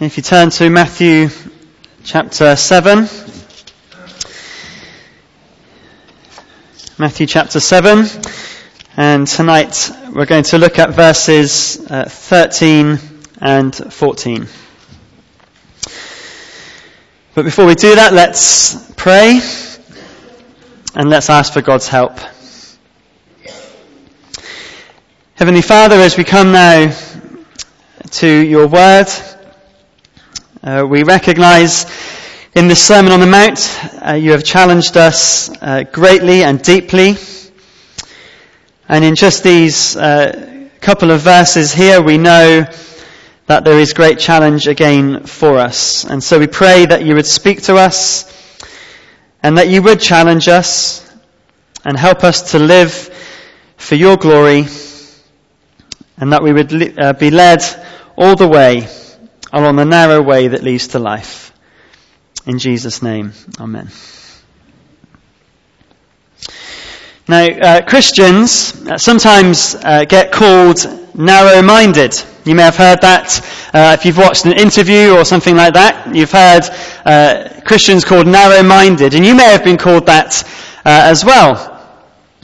If you turn to Matthew chapter 7, Matthew chapter 7, and tonight we're going to look at verses uh, 13 and 14. But before we do that, let's pray and let's ask for God's help. Heavenly Father, as we come now to your word, uh, we recognize in this Sermon on the Mount, uh, you have challenged us uh, greatly and deeply. And in just these uh, couple of verses here, we know that there is great challenge again for us. And so we pray that you would speak to us and that you would challenge us and help us to live for your glory and that we would li- uh, be led all the way along the narrow way that leads to life. In Jesus' name, Amen. Now, uh, Christians uh, sometimes uh, get called narrow-minded. You may have heard that uh, if you've watched an interview or something like that. You've heard uh, Christians called narrow-minded, and you may have been called that as well.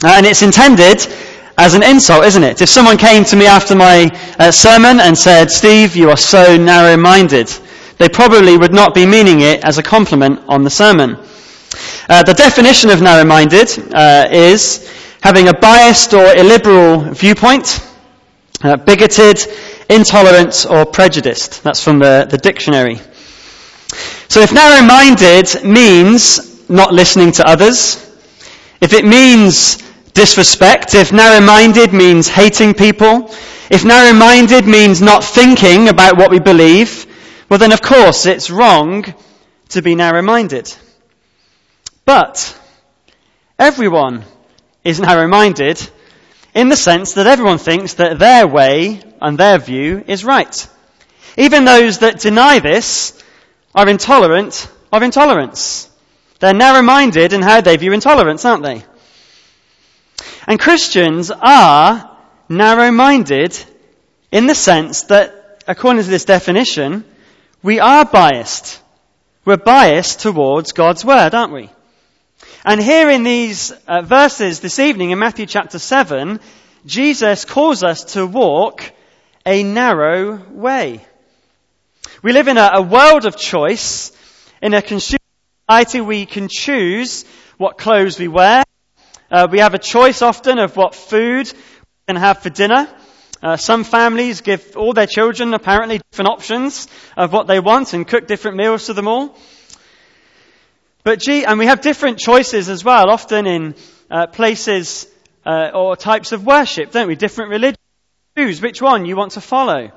and it's intended as an insult, isn't it? If someone came to me after my uh, sermon and said, Steve, you are so narrow-minded, they probably would not be meaning it as a compliment on the sermon. Uh, the definition of narrow-minded uh, is having a biased or illiberal viewpoint, uh, bigoted, intolerant, or prejudiced. That's from the, the dictionary. So if narrow-minded means not listening to others, if it means disrespect, if narrow-minded means hating people, if narrow-minded means not thinking about what we believe, well then of course it's wrong to be narrow-minded. But everyone is narrow-minded in the sense that everyone thinks that their way and their view is right. Even those that deny this are intolerant of intolerance. They're narrow-minded in how they view intolerance, aren't they? And Christians are narrow-minded in the sense that, according to this definition, we are biased. We're biased towards God's Word, aren't we? And here in these uh, verses this evening in Matthew chapter 7, Jesus calls us to walk a narrow way. We live in a, a world of choice. In a consumer society, we can choose what clothes we wear, uh, we have a choice often of what food we can have for dinner. Uh, some families give all their children apparently different options of what they want and cook different meals to them all. But gee, and we have different choices as well, often in uh, places uh, or types of worship, don't we? Different religions. Choose which one you want to follow.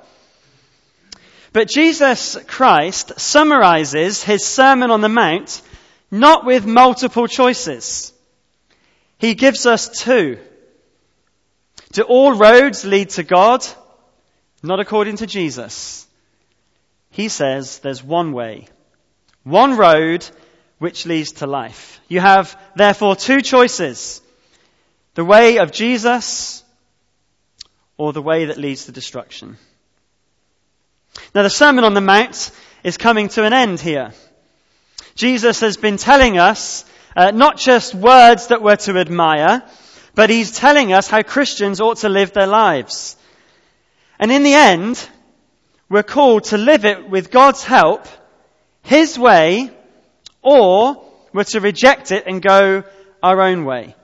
But Jesus Christ summarizes his Sermon on the Mount not with multiple choices. He gives us two. Do all roads lead to God? Not according to Jesus. He says there's one way, one road which leads to life. You have therefore two choices. The way of Jesus or the way that leads to destruction. Now the Sermon on the Mount is coming to an end here. Jesus has been telling us uh, not just words that we're to admire, but he's telling us how Christians ought to live their lives. And in the end, we're called to live it with God's help, His way, or we're to reject it and go our own way.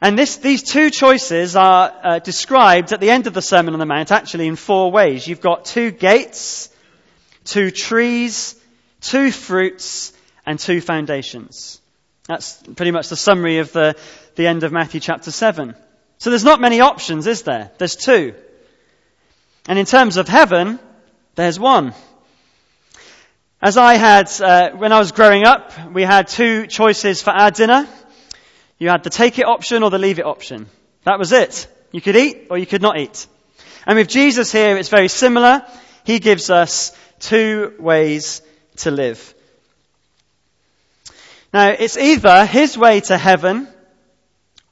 And this, these two choices are uh, described at the end of the Sermon on the Mount actually in four ways. You've got two gates, two trees, two fruits, and two foundations. That's pretty much the summary of the, the end of Matthew chapter 7. So there's not many options, is there? There's two. And in terms of heaven, there's one. As I had, uh, when I was growing up, we had two choices for our dinner. You had the take it option or the leave it option. That was it. You could eat or you could not eat. And with Jesus here, it's very similar. He gives us two ways to live. Now, it's either his way to heaven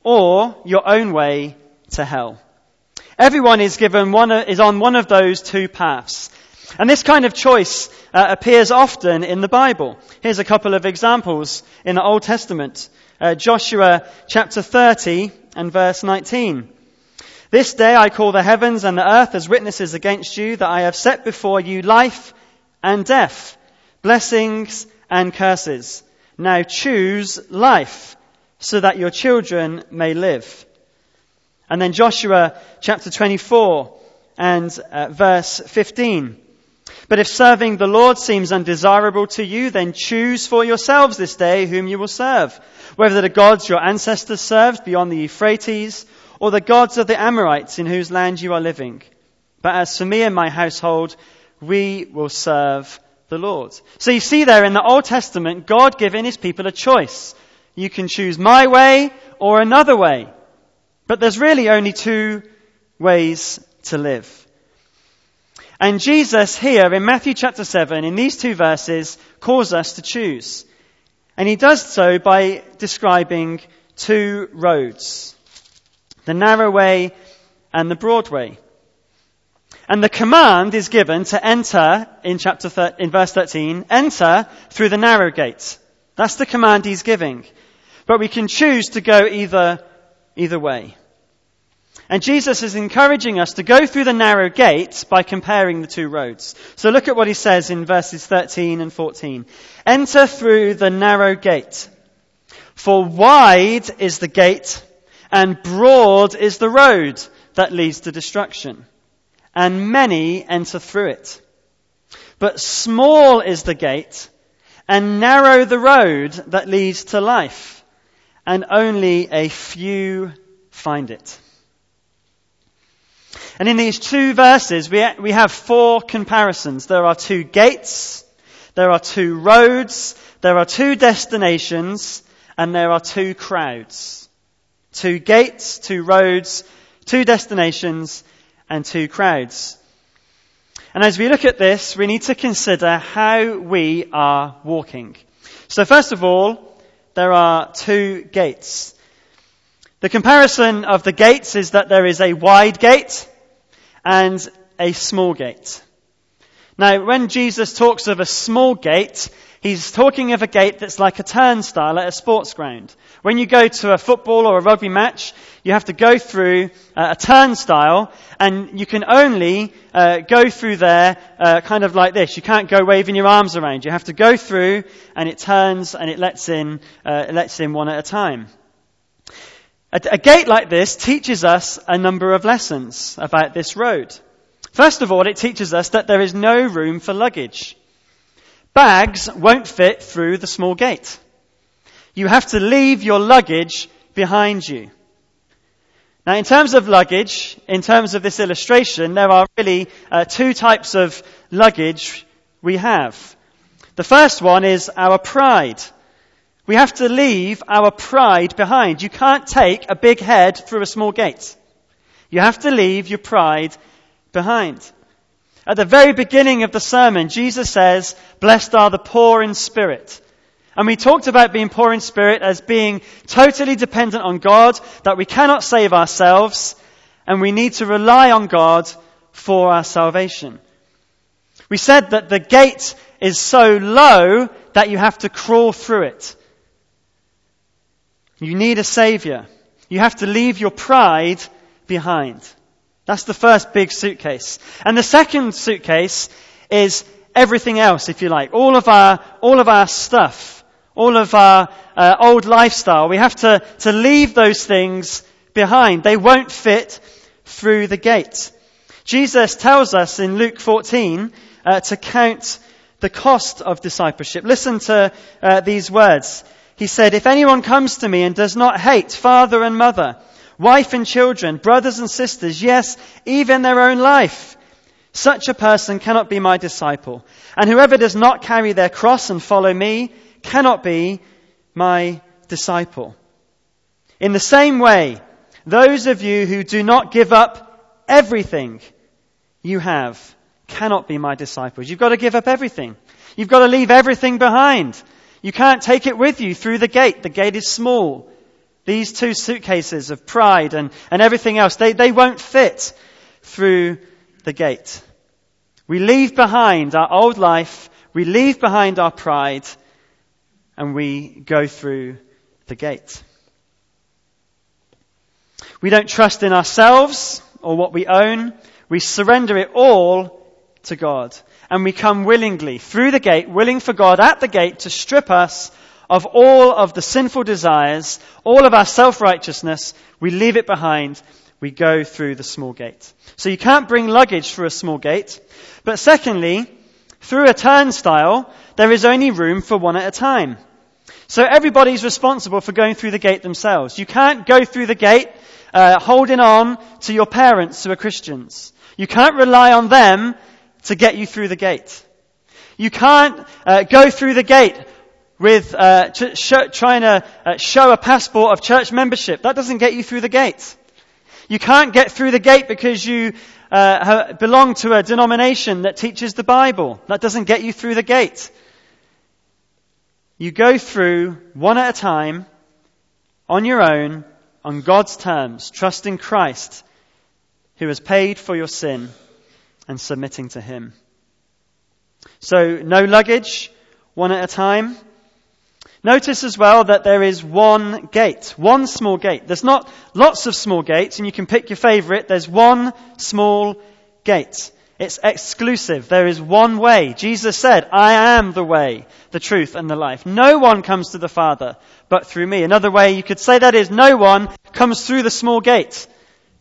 or your own way to hell. Everyone is given one, is on one of those two paths. And this kind of choice uh, appears often in the Bible. Here's a couple of examples in the Old Testament. Uh, Joshua chapter 30 and verse 19. This day I call the heavens and the earth as witnesses against you that I have set before you life and death, blessings and curses. Now choose life so that your children may live. And then Joshua chapter 24 and uh, verse 15. But if serving the Lord seems undesirable to you, then choose for yourselves this day whom you will serve, whether the gods your ancestors served beyond the Euphrates, or the gods of the Amorites in whose land you are living. But as for me and my household, we will serve the Lord. So you see there in the Old Testament, God giving his people a choice. You can choose my way or another way. But there's really only two ways to live. And Jesus here in Matthew chapter 7, in these two verses, calls us to choose. And he does so by describing two roads. The narrow way and the broad way. And the command is given to enter in chapter thir- in verse 13, enter through the narrow gate. That's the command he's giving. But we can choose to go either, either way. And Jesus is encouraging us to go through the narrow gate by comparing the two roads. So look at what he says in verses 13 and 14. Enter through the narrow gate. For wide is the gate and broad is the road that leads to destruction. And many enter through it. But small is the gate and narrow the road that leads to life. And only a few find it. And in these two verses, we, we have four comparisons. There are two gates, there are two roads, there are two destinations, and there are two crowds. Two gates, two roads, two destinations, and two crowds. And as we look at this, we need to consider how we are walking. So first of all, there are two gates. The comparison of the gates is that there is a wide gate and a small gate. Now, when Jesus talks of a small gate, he's talking of a gate that's like a turnstile at a sports ground. When you go to a football or a rugby match, you have to go through uh, a turnstile, and you can only uh, go through there uh, kind of like this. You can't go waving your arms around. You have to go through, and it turns and it lets in, uh, it lets in one at a time. A, a gate like this teaches us a number of lessons about this road. First of all, it teaches us that there is no room for luggage. Bags won't fit through the small gate. You have to leave your luggage behind you. Now, in terms of luggage, in terms of this illustration, there are really uh, two types of luggage we have. The first one is our pride. We have to leave our pride behind. You can't take a big head through a small gate. You have to leave your pride behind. At the very beginning of the sermon, Jesus says, blessed are the poor in spirit. And we talked about being poor in spirit as being totally dependent on God, that we cannot save ourselves, and we need to rely on God for our salvation. We said that the gate is so low that you have to crawl through it. You need a savior. You have to leave your pride behind. That's the first big suitcase. And the second suitcase is everything else, if you like. All of our, all of our stuff. All of our uh, old lifestyle. We have to, to leave those things behind. They won't fit through the gate. Jesus tells us in Luke 14 uh, to count the cost of discipleship. Listen to uh, these words. He said, If anyone comes to me and does not hate father and mother, wife and children, brothers and sisters, yes, even their own life, such a person cannot be my disciple. And whoever does not carry their cross and follow me cannot be my disciple. In the same way, those of you who do not give up everything you have cannot be my disciples. You've got to give up everything. You've got to leave everything behind. You can't take it with you through the gate. The gate is small. These two suitcases of pride and, and everything else, they, they won't fit through the gate. We leave behind our old life, we leave behind our pride, and we go through the gate. We don't trust in ourselves or what we own. We surrender it all to God. And we come willingly through the gate, willing for God at the gate to strip us of all of the sinful desires, all of our self-righteousness. We leave it behind. We go through the small gate. So you can't bring luggage through a small gate. But secondly, through a turnstile, there is only room for one at a time. So everybody's responsible for going through the gate themselves. You can't go through the gate uh, holding on to your parents who are Christians. You can't rely on them to get you through the gate. You can't uh, go through the gate with uh, ch- trying to uh, show a passport of church membership. That doesn't get you through the gate. You can't get through the gate because you uh, belong to a denomination that teaches the Bible. That doesn't get you through the gate. You go through one at a time, on your own, on God's terms, trusting Christ, who has paid for your sin, and submitting to Him. So, no luggage, one at a time. Notice as well that there is one gate, one small gate. There's not lots of small gates, and you can pick your favorite. There's one small gate. It's exclusive. There is one way. Jesus said, I am the way, the truth, and the life. No one comes to the Father but through me. Another way you could say that is, no one comes through the small gate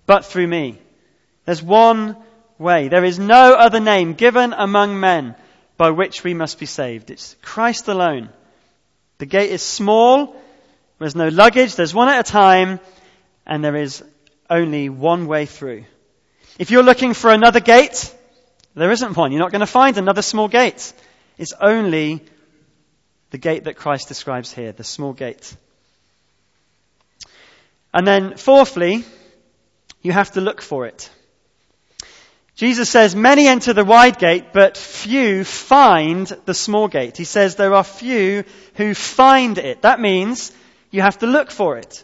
but through me. There's one way. There is no other name given among men by which we must be saved. It's Christ alone. The gate is small. There's no luggage. There's one at a time. And there is only one way through. If you're looking for another gate, there isn't one. You're not going to find another small gate. It's only the gate that Christ describes here, the small gate. And then, fourthly, you have to look for it. Jesus says, Many enter the wide gate, but few find the small gate. He says there are few who find it. That means you have to look for it.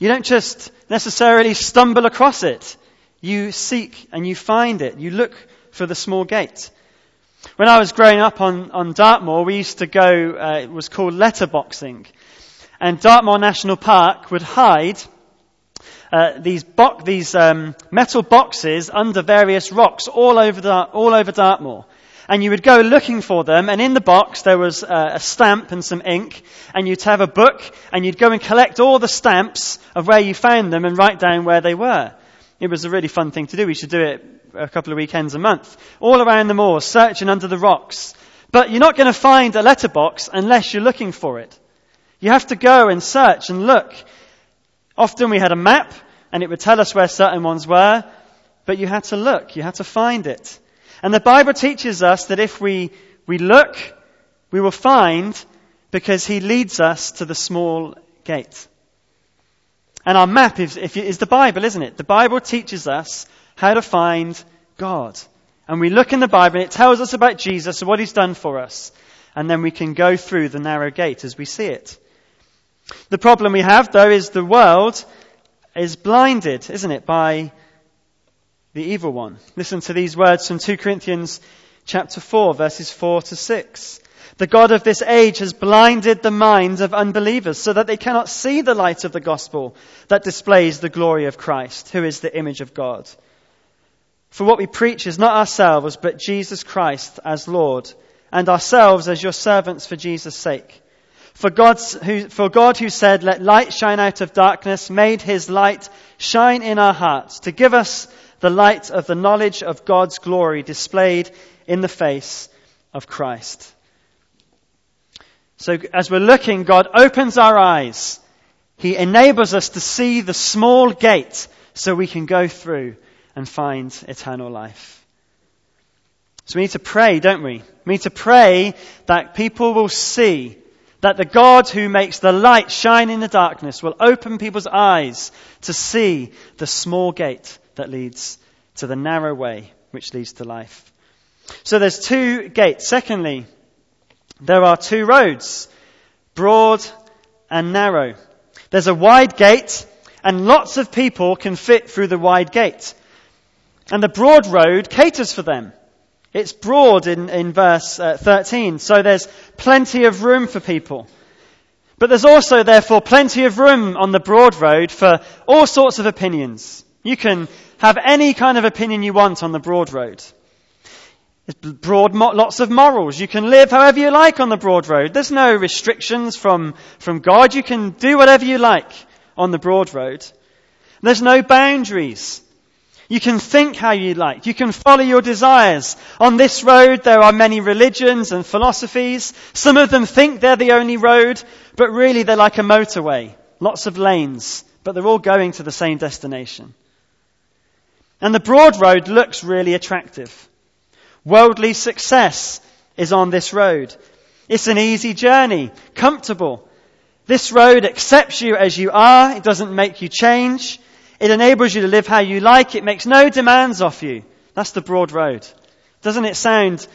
You don't just necessarily stumble across it. You seek and you find it. You look for the small gate. When I was growing up on, on Dartmoor, we used to go, uh, it was called letterboxing. And Dartmoor National Park would hide uh, these, bo- these um, metal boxes under various rocks all over, all over Dartmoor. And you would go looking for them, and in the box there was uh, a stamp and some ink, and you'd have a book, and you'd go and collect all the stamps of where you found them and write down where they were. It was a really fun thing to do. We should do it a couple of weekends a month. All around the moors, searching under the rocks. But you're not going to find a letterbox unless you're looking for it. You have to go and search and look. Often we had a map and it would tell us where certain ones were, but you had to look. You had to find it. And the Bible teaches us that if we, we look, we will find because he leads us to the small gate. And our map is, is the Bible, isn't it? The Bible teaches us how to find God. And we look in the Bible and it tells us about Jesus and what he's done for us. And then we can go through the narrow gate as we see it. The problem we have though is the world is blinded, isn't it, by the evil one. Listen to these words from 2 Corinthians chapter 4 verses 4 to 6. The God of this age has blinded the minds of unbelievers so that they cannot see the light of the gospel that displays the glory of Christ, who is the image of God. For what we preach is not ourselves, but Jesus Christ as Lord, and ourselves as your servants for Jesus' sake. For, God's, who, for God who said, let light shine out of darkness, made his light shine in our hearts to give us the light of the knowledge of God's glory displayed in the face of Christ. So as we're looking, God opens our eyes. He enables us to see the small gate so we can go through and find eternal life. So we need to pray, don't we? We need to pray that people will see that the God who makes the light shine in the darkness will open people's eyes to see the small gate that leads to the narrow way which leads to life. So there's two gates. Secondly, there are two roads, broad and narrow. There's a wide gate, and lots of people can fit through the wide gate. And the broad road caters for them. It's broad in, in verse uh, 13, so there's plenty of room for people. But there's also, therefore, plenty of room on the broad road for all sorts of opinions. You can have any kind of opinion you want on the broad road. There's broad, lots of morals. You can live however you like on the broad road. There's no restrictions from, from God. You can do whatever you like on the broad road. There's no boundaries. You can think how you like. You can follow your desires. On this road, there are many religions and philosophies. Some of them think they're the only road, but really they're like a motorway. Lots of lanes, but they're all going to the same destination. And the broad road looks really attractive. Worldly success is on this road. It's an easy journey, comfortable. This road accepts you as you are. It doesn't make you change. It enables you to live how you like. It makes no demands off you. That's the broad road. Doesn't it sound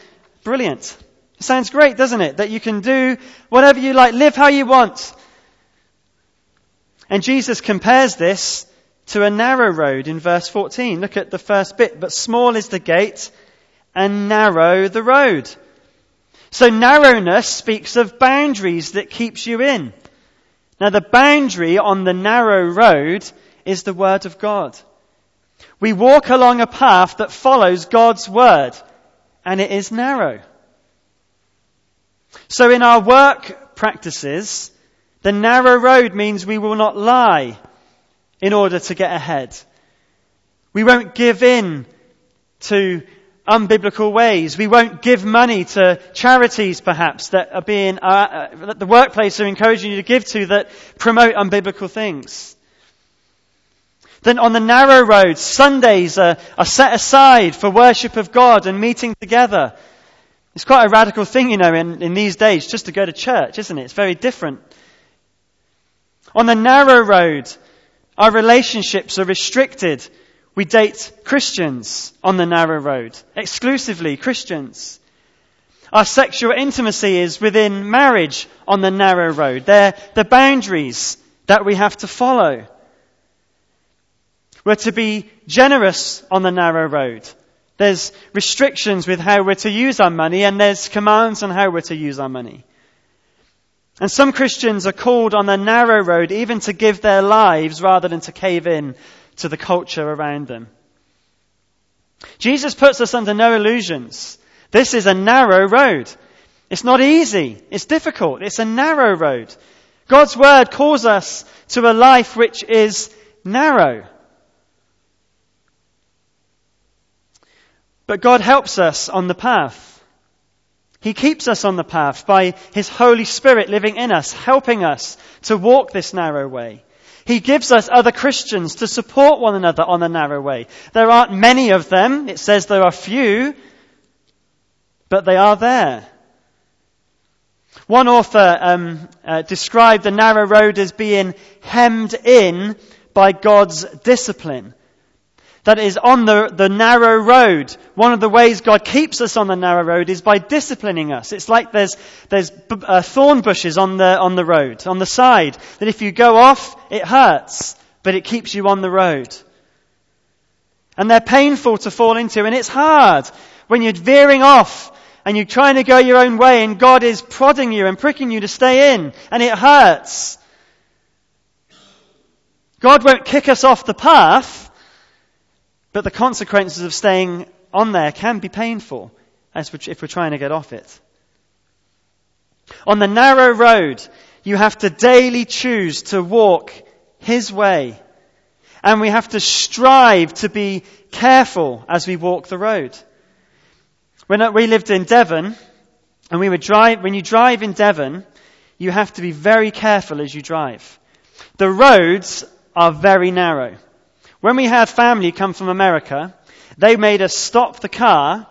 brilliant? It sounds great, doesn't it? That you can do whatever you like, live how you want. And Jesus compares this to a narrow road in verse 14. Look at the first bit. But small is the gate and narrow the road. So narrowness speaks of boundaries that keeps you in. Now the boundary on the narrow road is the Word of God. We walk along a path that follows God's Word, and it is narrow. So in our work practices, the narrow road means we will not lie in order to get ahead. We won't give in to unbiblical ways. We won't give money to charities, perhaps, that are being, uh, uh, that the workplace are encouraging you to give to that promote unbiblical things. Then on the narrow road, Sundays are, are set aside for worship of God and meeting together. It's quite a radical thing, you know, in, in these days, just to go to church, isn't it? It's very different. On the narrow road, our relationships are restricted. We date Christians on the narrow road, exclusively Christians. Our sexual intimacy is within marriage on the narrow road. They're the boundaries that we have to follow. We're to be generous on the narrow road. There's restrictions with how we're to use our money and there's commands on how we're to use our money. And some Christians are called on the narrow road even to give their lives rather than to cave in to the culture around them. Jesus puts us under no illusions. This is a narrow road. It's not easy. It's difficult. It's a narrow road. God's word calls us to a life which is narrow. But God helps us on the path. He keeps us on the path by His Holy Spirit living in us, helping us to walk this narrow way. He gives us other Christians to support one another on the narrow way. There aren't many of them. It says there are few, but they are there. One author um, uh, described the narrow road as being hemmed in by God's discipline that is on the, the narrow road. One of the ways God keeps us on the narrow road is by disciplining us. It's like there's, there's uh, thorn bushes on the, on the road, on the side, that if you go off, it hurts, but it keeps you on the road. And they're painful to fall into, and it's hard when you're veering off and you're trying to go your own way and God is prodding you and pricking you to stay in, and it hurts. God won't kick us off the path, but the consequences of staying on there can be painful as if we're trying to get off it. On the narrow road, you have to daily choose to walk His way. And we have to strive to be careful as we walk the road. When we lived in Devon, and we would drive, when you drive in Devon, you have to be very careful as you drive. The roads are very narrow. When we had family come from America, they made us stop the car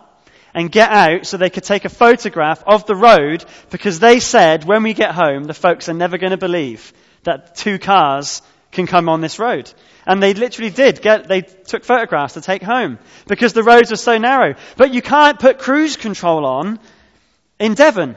and get out so they could take a photograph of the road because they said when we get home, the folks are never going to believe that two cars can come on this road. And they literally did get, they took photographs to take home because the roads are so narrow. But you can't put cruise control on in Devon.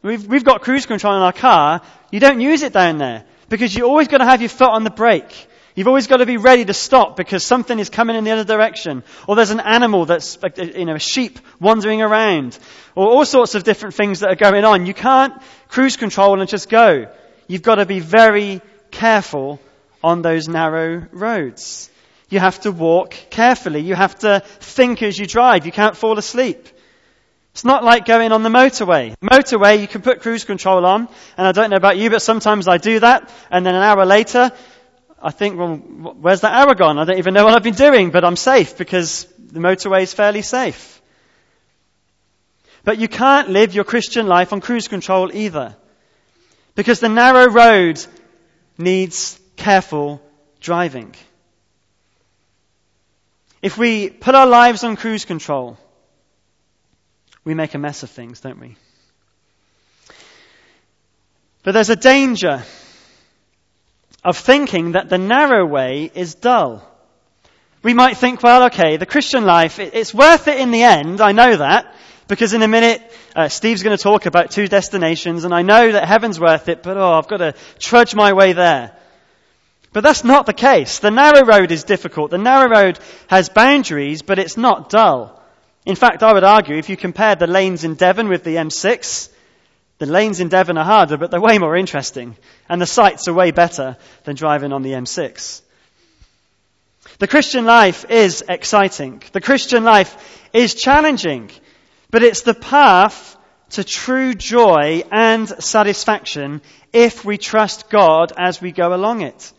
We've, we've got cruise control in our car. You don't use it down there because you're always got to have your foot on the brake. You've always got to be ready to stop because something is coming in the other direction. Or there's an animal that's, you know, a sheep wandering around. Or all sorts of different things that are going on. You can't cruise control and just go. You've got to be very careful on those narrow roads. You have to walk carefully. You have to think as you drive. You can't fall asleep. It's not like going on the motorway. Motorway, you can put cruise control on, and I don't know about you, but sometimes I do that, and then an hour later, I think, well, where's that Aragon? I don't even know what I've been doing, but I'm safe because the motorway is fairly safe. But you can't live your Christian life on cruise control either. Because the narrow road needs careful driving. If we put our lives on cruise control, we make a mess of things, don't we? But there's a danger of thinking that the narrow way is dull. We might think, well, okay, the Christian life, it's worth it in the end, I know that, because in a minute, uh, Steve's going to talk about two destinations, and I know that heaven's worth it, but oh, I've got to trudge my way there. But that's not the case. The narrow road is difficult. The narrow road has boundaries, but it's not dull. In fact, I would argue if you compare the lanes in Devon with the M6, the lanes in Devon are harder, but they're way more interesting. And the sights are way better than driving on the M6. The Christian life is exciting. The Christian life is challenging. But it's the path to true joy and satisfaction if we trust God as we go along it.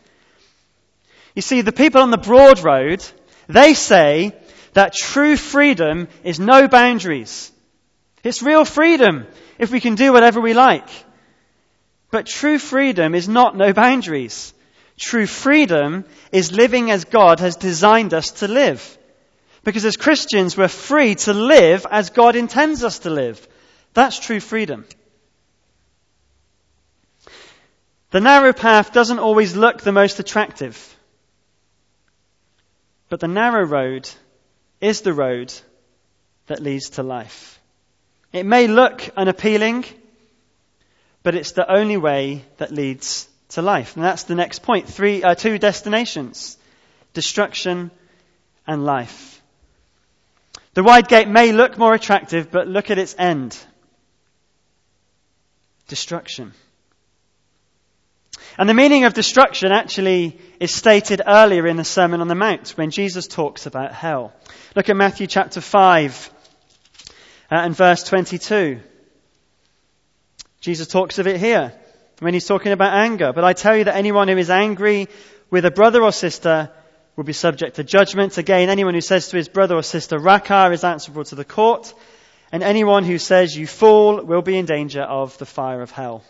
You see, the people on the broad road, they say that true freedom is no boundaries. It's real freedom if we can do whatever we like. But true freedom is not no boundaries. True freedom is living as God has designed us to live. Because as Christians, we're free to live as God intends us to live. That's true freedom. The narrow path doesn't always look the most attractive. But the narrow road is the road that leads to life. It may look unappealing, but it's the only way that leads to life. And that's the next point. Three, uh, two destinations. Destruction and life. The wide gate may look more attractive, but look at its end. Destruction. And the meaning of destruction actually is stated earlier in the Sermon on the Mount when Jesus talks about hell. Look at Matthew chapter 5 uh, and verse 22. Jesus talks of it here when he's talking about anger. But I tell you that anyone who is angry with a brother or sister will be subject to judgment. Again, anyone who says to his brother or sister, Raca, is answerable to the court. And anyone who says, you fool, will be in danger of the fire of hell.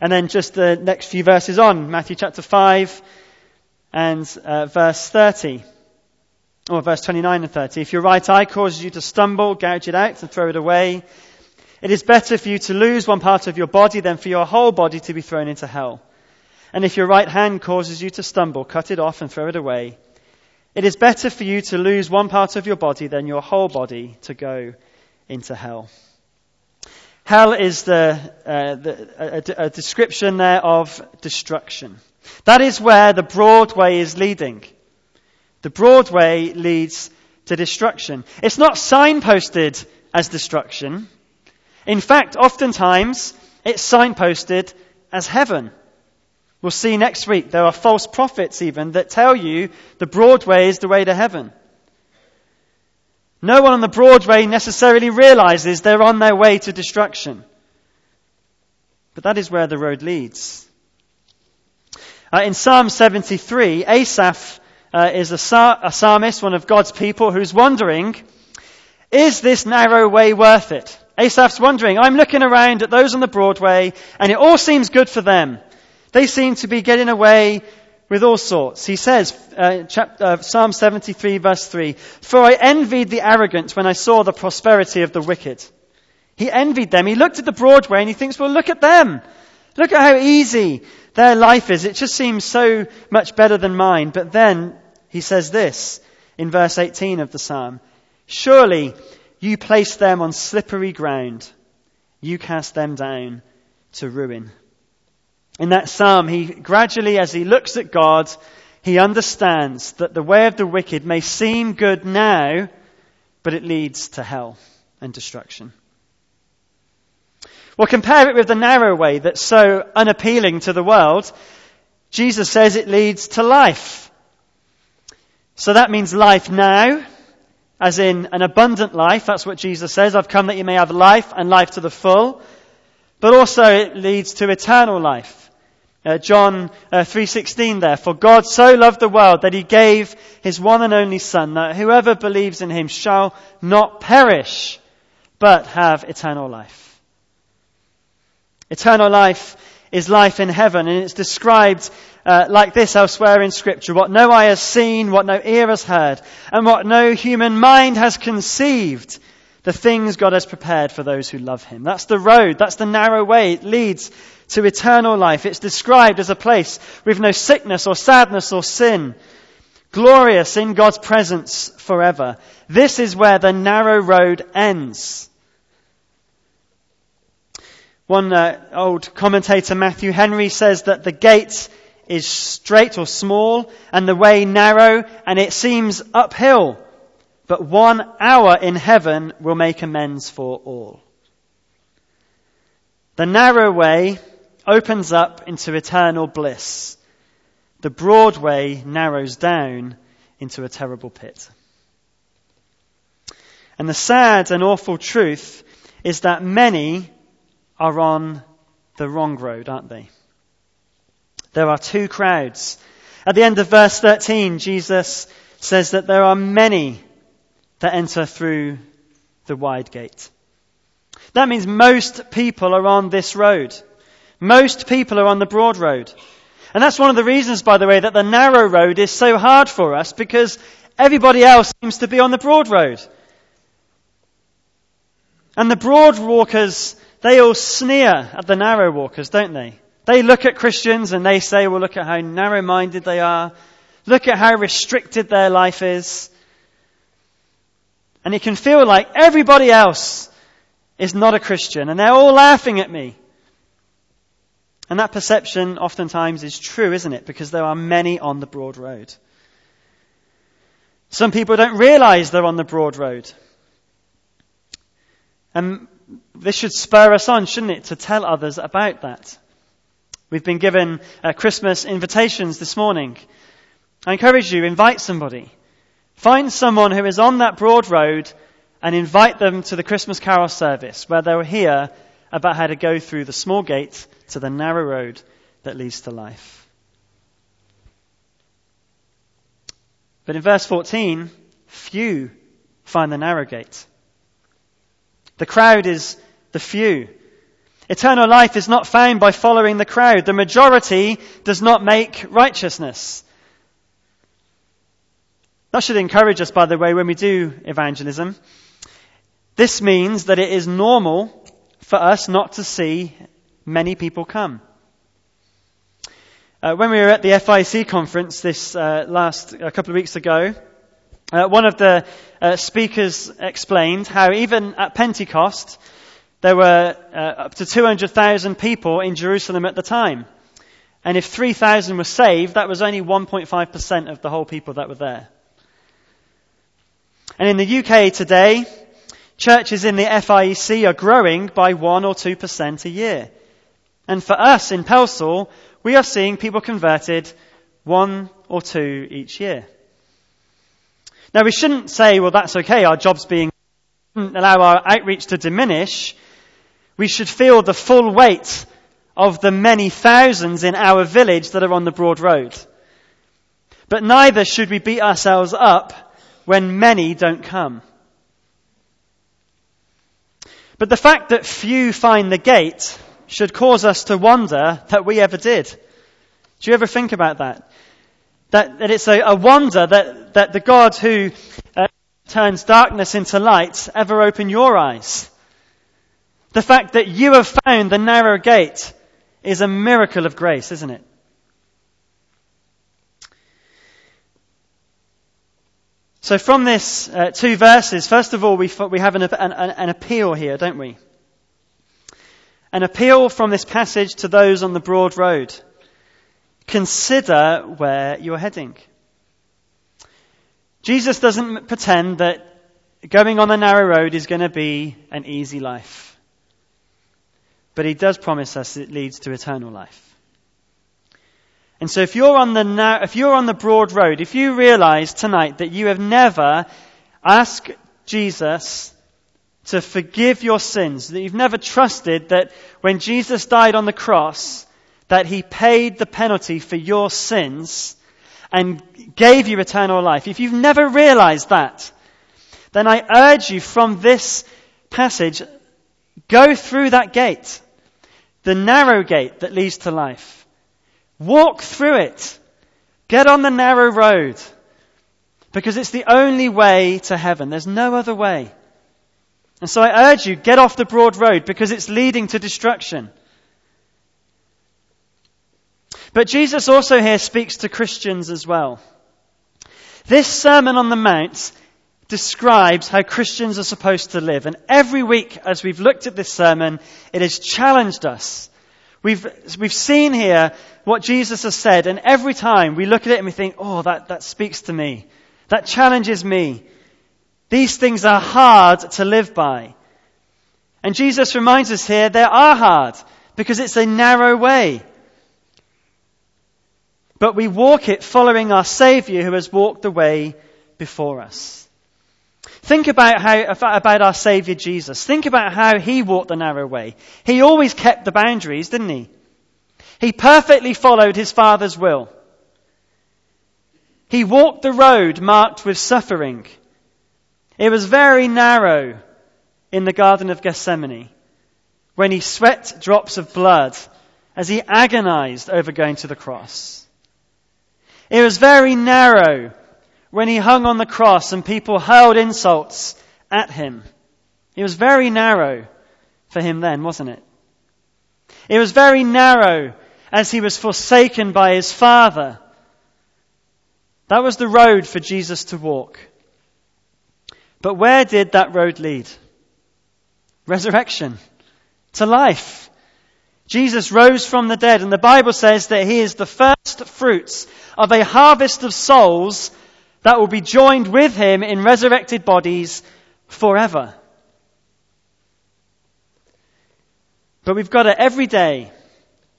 And then just the next few verses on, Matthew chapter 5 and uh, verse 30. Or verse 29 and 30. If your right eye causes you to stumble, gouge it out and throw it away. It is better for you to lose one part of your body than for your whole body to be thrown into hell. And if your right hand causes you to stumble, cut it off and throw it away. It is better for you to lose one part of your body than your whole body to go into hell. Hell is the, uh, the a, a description there of destruction. That is where the broad way is leading. The broad way leads to destruction. It's not signposted as destruction. In fact, oftentimes it's signposted as heaven. We'll see next week there are false prophets even that tell you the broad way is the way to heaven. No one on the broad way necessarily realizes they're on their way to destruction. But that is where the road leads. Uh, in Psalm 73, Asaph uh, is a, a psalmist, one of God's people, who's wondering, is this narrow way worth it? Asaph's wondering, I'm looking around at those on the broad way, and it all seems good for them. They seem to be getting away with all sorts. He says, uh, uh, Psalm 73 verse 3, For I envied the arrogant when I saw the prosperity of the wicked. He envied them. He looked at the broad way and he thinks, well, look at them. Look at how easy their life is. It just seems so much better than mine. But then he says this in verse 18 of the psalm Surely you place them on slippery ground, you cast them down to ruin. In that psalm, he gradually, as he looks at God, he understands that the way of the wicked may seem good now, but it leads to hell and destruction. Well, compare it with the narrow way that's so unappealing to the world. Jesus says it leads to life. So that means life now, as in an abundant life. That's what Jesus says. I've come that you may have life and life to the full. But also it leads to eternal life. Uh, John uh, 3:16 there for God so loved the world that he gave his one and only son that whoever believes in him shall not perish but have eternal life. Eternal life is life in heaven and it's described uh, like this elsewhere in scripture what no eye has seen what no ear has heard and what no human mind has conceived the things God has prepared for those who love him. That's the road. That's the narrow way. It leads to eternal life. It's described as a place with no sickness or sadness or sin. Glorious in God's presence forever. This is where the narrow road ends. One uh, old commentator, Matthew Henry, says that the gate is straight or small and the way narrow and it seems uphill. But one hour in heaven will make amends for all. The narrow way opens up into eternal bliss. The broad way narrows down into a terrible pit. And the sad and awful truth is that many are on the wrong road, aren't they? There are two crowds. At the end of verse 13, Jesus says that there are many that enter through the wide gate. That means most people are on this road. Most people are on the broad road. And that's one of the reasons, by the way, that the narrow road is so hard for us because everybody else seems to be on the broad road. And the broad walkers, they all sneer at the narrow walkers, don't they? They look at Christians and they say, well, look at how narrow minded they are. Look at how restricted their life is. And it can feel like everybody else is not a Christian and they're all laughing at me. And that perception oftentimes is true, isn't it? Because there are many on the broad road. Some people don't realize they're on the broad road. And this should spur us on, shouldn't it, to tell others about that. We've been given uh, Christmas invitations this morning. I encourage you, invite somebody. Find someone who is on that broad road and invite them to the Christmas carol service where they'll hear about how to go through the small gate to the narrow road that leads to life. But in verse 14, few find the narrow gate. The crowd is the few. Eternal life is not found by following the crowd. The majority does not make righteousness. That should encourage us, by the way, when we do evangelism. This means that it is normal for us not to see many people come. Uh, when we were at the FIEC conference this uh, last a couple of weeks ago, uh, one of the uh, speakers explained how even at Pentecost there were uh, up to 200,000 people in Jerusalem at the time. And if 3,000 were saved, that was only 1.5% of the whole people that were there. And in the UK today, churches in the FIEC are growing by 1 or 2% a year. And for us in Pelsall, we are seeing people converted one or two each year. Now we shouldn't say, well that's okay, our job's being, allow our outreach to diminish. We should feel the full weight of the many thousands in our village that are on the broad road. But neither should we beat ourselves up when many don't come. But the fact that few find the gate should cause us to wonder that we ever did. Do you ever think about that? That, that it's a, a wonder that, that the God who uh, turns darkness into light ever opened your eyes. The fact that you have found the narrow gate is a miracle of grace, isn't it? So from this uh, two verses, first of all, we, we have an, an, an appeal here, don't we? an appeal from this passage to those on the broad road. Consider where you're heading. Jesus doesn't pretend that going on the narrow road is going to be an easy life. But he does promise us it leads to eternal life. And so if you're on the, if you're on the broad road, if you realize tonight that you have never asked Jesus to forgive your sins, that you've never trusted that when Jesus died on the cross, that he paid the penalty for your sins and gave you eternal life, if you've never realized that, then I urge you from this passage, go through that gate, the narrow gate that leads to life. Walk through it. Get on the narrow road. Because it's the only way to heaven. There's no other way. And so I urge you, get off the broad road because it's leading to destruction. But Jesus also here speaks to Christians as well. This Sermon on the Mount describes how Christians are supposed to live. And every week, as we've looked at this sermon, it has challenged us. We've, we've seen here what Jesus has said, and every time we look at it and we think, oh, that, that speaks to me. That challenges me. These things are hard to live by. And Jesus reminds us here they are hard because it's a narrow way. But we walk it following our Saviour who has walked the way before us. Think about how, about our Saviour Jesus. Think about how He walked the narrow way. He always kept the boundaries, didn't He? He perfectly followed His Father's will. He walked the road marked with suffering. It was very narrow in the Garden of Gethsemane when he sweat drops of blood as he agonized over going to the cross. It was very narrow when he hung on the cross and people hurled insults at him. It was very narrow for him then, wasn't it? It was very narrow as he was forsaken by his Father. That was the road for Jesus to walk. But where did that road lead? Resurrection. To life. Jesus rose from the dead, and the Bible says that he is the first fruits of a harvest of souls that will be joined with him in resurrected bodies forever. But we've got to every day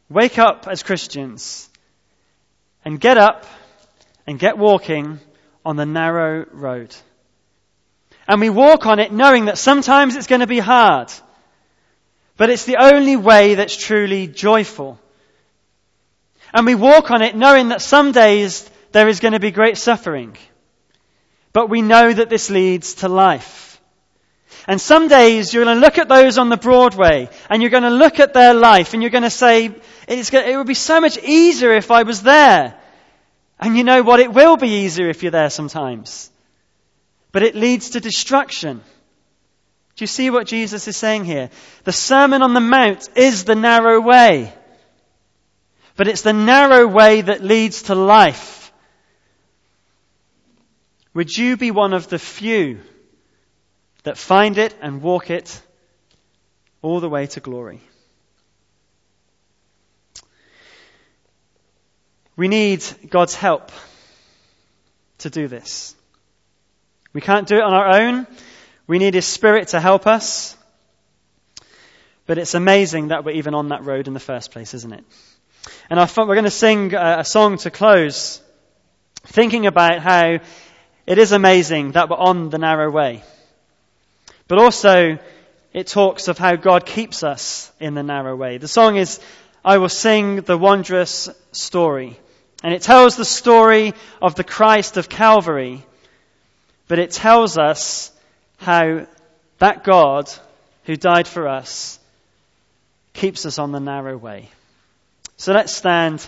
wake up as Christians and get up and get walking on the narrow road. And we walk on it knowing that sometimes it's going to be hard, but it's the only way that's truly joyful. And we walk on it knowing that some days there is going to be great suffering. But we know that this leads to life. And some days you're going to look at those on the broad way and you're going to look at their life and you're going to say, it would be so much easier if I was there. And you know what? It will be easier if you're there sometimes. But it leads to destruction. Do you see what Jesus is saying here? The Sermon on the Mount is the narrow way. But it's the narrow way that leads to life. Would you be one of the few that find it and walk it all the way to glory? We need God's help to do this. We can't do it on our own. We need His Spirit to help us. But it's amazing that we're even on that road in the first place, isn't it? And I thought we're going to sing a song to close, thinking about how it is amazing that we're on the narrow way. But also, it talks of how God keeps us in the narrow way. The song is, I will sing the wondrous story. And it tells the story of the Christ of Calvary, but it tells us how that God who died for us keeps us on the narrow way. So let's stand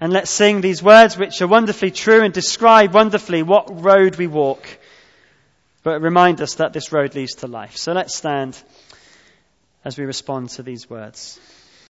and let's sing these words which are wonderfully true and describe wonderfully what road we walk, but remind us that this road leads to life. So let's stand as we respond to these words.